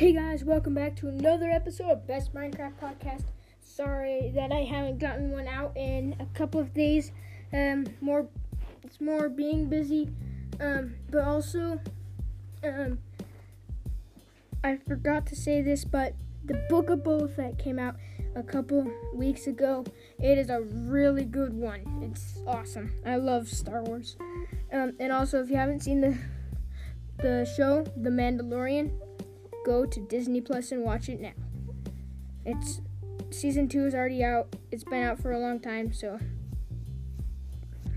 Hey guys, welcome back to another episode of Best Minecraft Podcast. Sorry that I haven't gotten one out in a couple of days. Um, more, it's more being busy. Um, but also, um, I forgot to say this, but the Book of Boba Fett came out a couple weeks ago. It is a really good one. It's awesome. I love Star Wars. Um, and also, if you haven't seen the the show, The Mandalorian, go to Disney Plus and watch it now. It's season two is already out. It's been out for a long time, so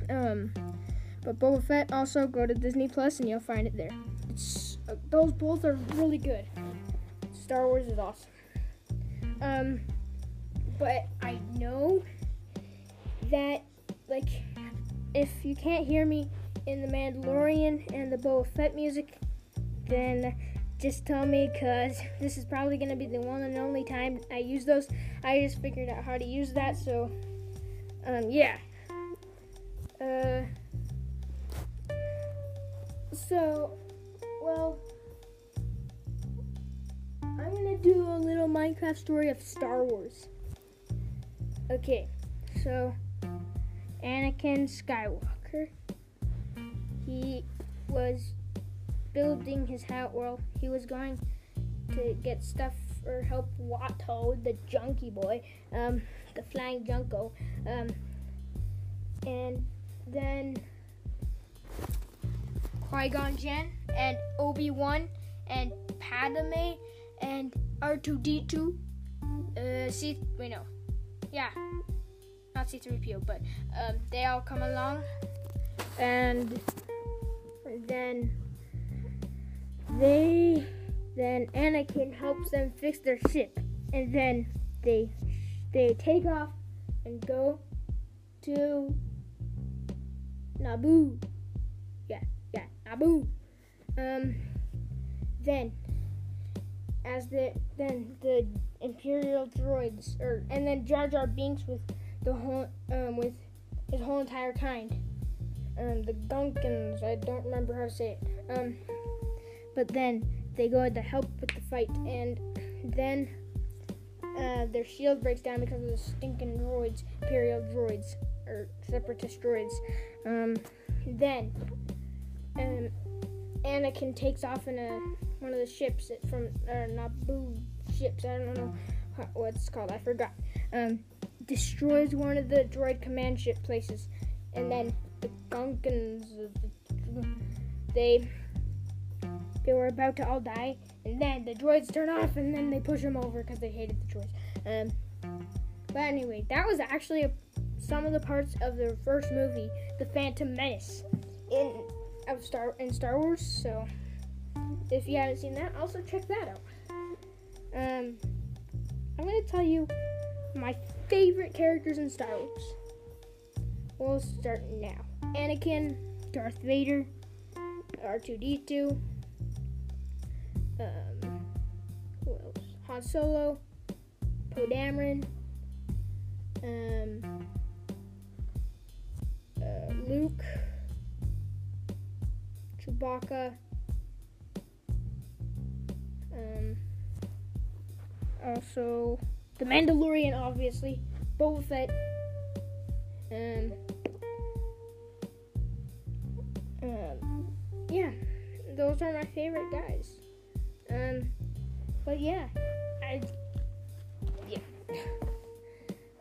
um, but Boba Fett also go to Disney Plus and you'll find it there. It's uh, those both are really good. Star Wars is awesome. Um, but I know that like if you can't hear me in the Mandalorian and the Boba Fett music, then just tell me because this is probably going to be the one and only time I use those. I just figured out how to use that, so um, yeah. Uh, so, well, I'm going to do a little Minecraft story of Star Wars. Okay, so Anakin Skywalker. He was building his house. Well, he was going to get stuff or help Watto, the junkie boy, um, the flying junko, um, and then Qui Gon Jinn and Obi Wan and Padme and R2D2. Uh, C. Wait, no. Yeah. Not C3PO, but um, they all come along. And then they. Then Anakin helps them fix their ship. And then they they take off and go to Naboo. Yeah, yeah, Naboo. Um, then as the then the Imperial droids, or and then Jar Jar Binks with the whole um with his whole entire kind. Um, the Gunkins, I don't remember how to say it. Um, but then they go to help with the fight, and then uh, their shield breaks down because of the stinking droids, Imperial droids, or Separatist droids. Um, then um, Anakin takes off in a one of the ships from uh, Naboo ships. I don't know what it's called. I forgot. Um, destroys one of the droid command ship places, and then the Gunkins, they they were about to all die, and then the droids turn off, and then they push them over because they hated the droids. Um, but anyway, that was actually a, some of the parts of the first movie, The Phantom Menace, in of Star in Star Wars. So if you haven't seen that, also check that out. Um, I'm gonna tell you my favorite characters in Star Wars. We'll start now. Anakin, Darth Vader, R2D2, um, who else? Han Solo, Poe Dameron, um, uh, Luke, Chewbacca, um, also the Mandalorian, obviously, Boba Fett, um, um, yeah, those are my favorite guys. But yeah, I, yeah.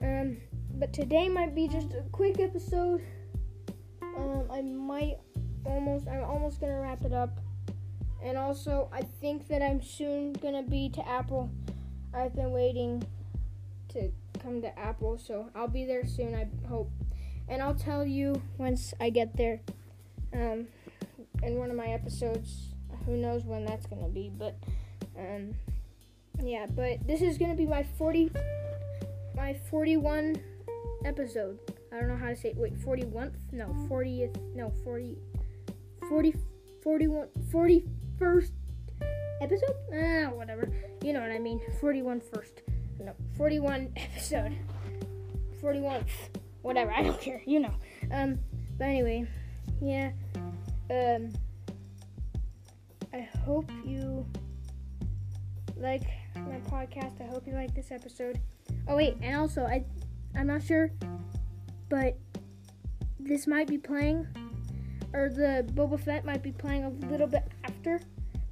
Um, but today might be just a quick episode. Um, I might almost, I'm almost gonna wrap it up. And also, I think that I'm soon gonna be to Apple. I've been waiting to come to Apple, so I'll be there soon, I hope. And I'll tell you once I get there. Um, in one of my episodes. Who knows when that's gonna be, but um, yeah. But this is gonna be my 40, my 41 episode. I don't know how to say it. Wait, 41th? No, 40th. No, 40, 40, 41, 41st episode? Ah, whatever. You know what I mean. 41 first. No, 41 episode. 41th. Whatever. I don't care. You know. Um, but anyway, yeah. Um, I hope you like my podcast. I hope you like this episode. Oh wait, and also I I'm not sure, but this might be playing or the Boba Fett might be playing a little bit after,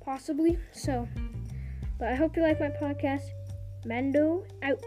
possibly. So, but I hope you like my podcast. Mando out.